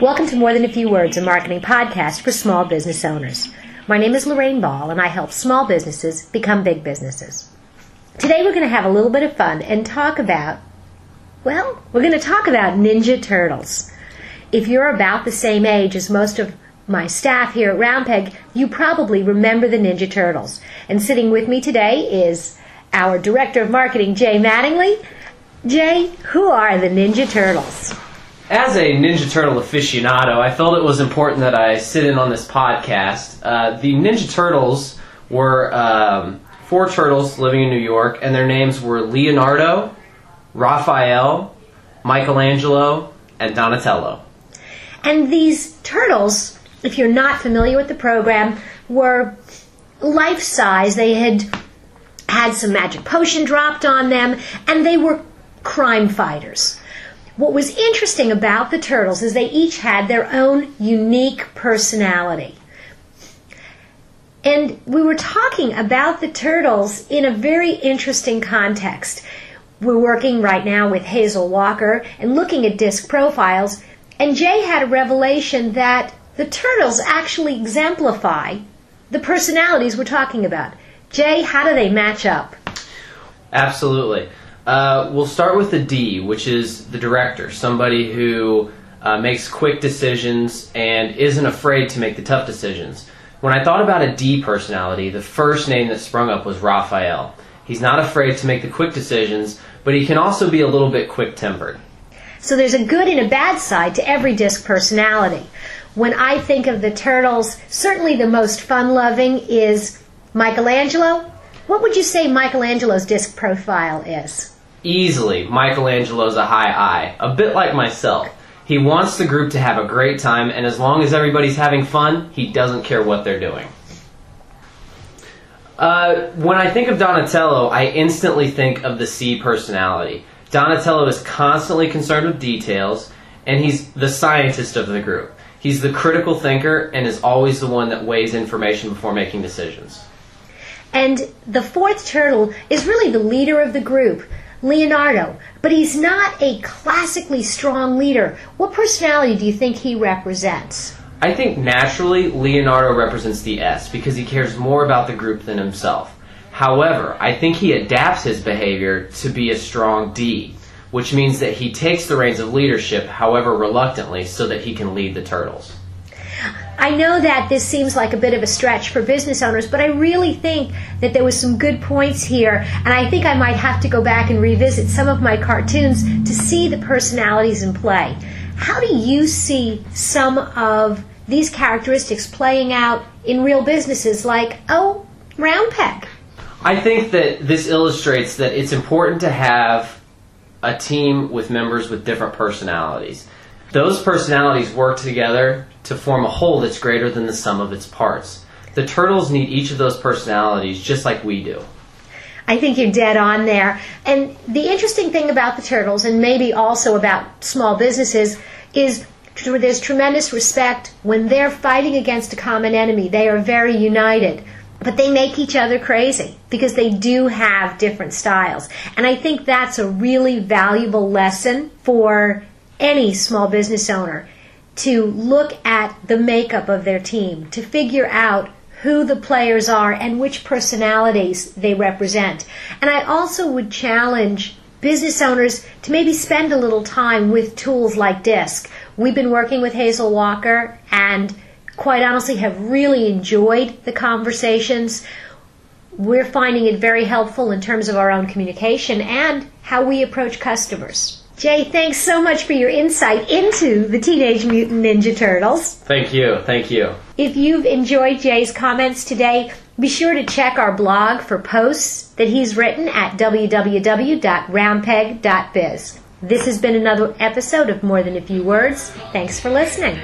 Welcome to More Than a Few Words, a marketing podcast for small business owners. My name is Lorraine Ball, and I help small businesses become big businesses. Today we're going to have a little bit of fun and talk about, well, we're going to talk about Ninja Turtles. If you're about the same age as most of my staff here at Roundpeg, you probably remember the Ninja Turtles. And sitting with me today is our Director of Marketing, Jay Mattingly. Jay, who are the Ninja Turtles? As a Ninja Turtle aficionado, I felt it was important that I sit in on this podcast. Uh, the Ninja Turtles were um, four turtles living in New York, and their names were Leonardo, Raphael, Michelangelo, and Donatello. And these turtles, if you're not familiar with the program, were life size. They had had some magic potion dropped on them, and they were crime fighters. What was interesting about the turtles is they each had their own unique personality. And we were talking about the turtles in a very interesting context. We're working right now with Hazel Walker and looking at DISC profiles, and Jay had a revelation that the turtles actually exemplify the personalities we're talking about. Jay, how do they match up? Absolutely. Uh, we'll start with the D, which is the director, somebody who uh, makes quick decisions and isn't afraid to make the tough decisions. When I thought about a D personality, the first name that sprung up was Raphael. He's not afraid to make the quick decisions, but he can also be a little bit quick tempered. So there's a good and a bad side to every DISC personality. When I think of the turtles, certainly the most fun loving is Michelangelo. What would you say Michelangelo's DISC profile is? Easily, Michelangelo's a high I, a bit like myself. He wants the group to have a great time, and as long as everybody's having fun, he doesn't care what they're doing. Uh, when I think of Donatello, I instantly think of the C personality. Donatello is constantly concerned with details, and he's the scientist of the group. He's the critical thinker and is always the one that weighs information before making decisions. And the fourth turtle is really the leader of the group, Leonardo. But he's not a classically strong leader. What personality do you think he represents? I think naturally Leonardo represents the S because he cares more about the group than himself. However, I think he adapts his behavior to be a strong D, which means that he takes the reins of leadership, however reluctantly, so that he can lead the turtles. I know that this seems like a bit of a stretch for business owners, but I really think that there was some good points here, and I think I might have to go back and revisit some of my cartoons to see the personalities in play. How do you see some of these characteristics playing out in real businesses like, oh, Round Roundpeg? I think that this illustrates that it's important to have a team with members with different personalities. Those personalities work together to form a whole that's greater than the sum of its parts. The turtles need each of those personalities just like we do. I think you're dead on there. And the interesting thing about the turtles, and maybe also about small businesses, is there's tremendous respect when they're fighting against a common enemy. They are very united. But they make each other crazy because they do have different styles. And I think that's a really valuable lesson for any small business owner to look at the makeup of their team, to figure out who the players are and which personalities they represent. And I also would challenge business owners to maybe spend a little time with tools like DISC. We've been working with Hazel Walker and quite honestly have really enjoyed the conversations. We're finding it very helpful in terms of our own communication and how we approach customers. Jay, thanks so much for your insight into the Teenage Mutant Ninja Turtles. Thank you, thank you. If you've enjoyed Jay's comments today, be sure to check our blog for posts that he's written at www.roundpeg.biz. This has been another episode of More Than a Few Words. Thanks for listening.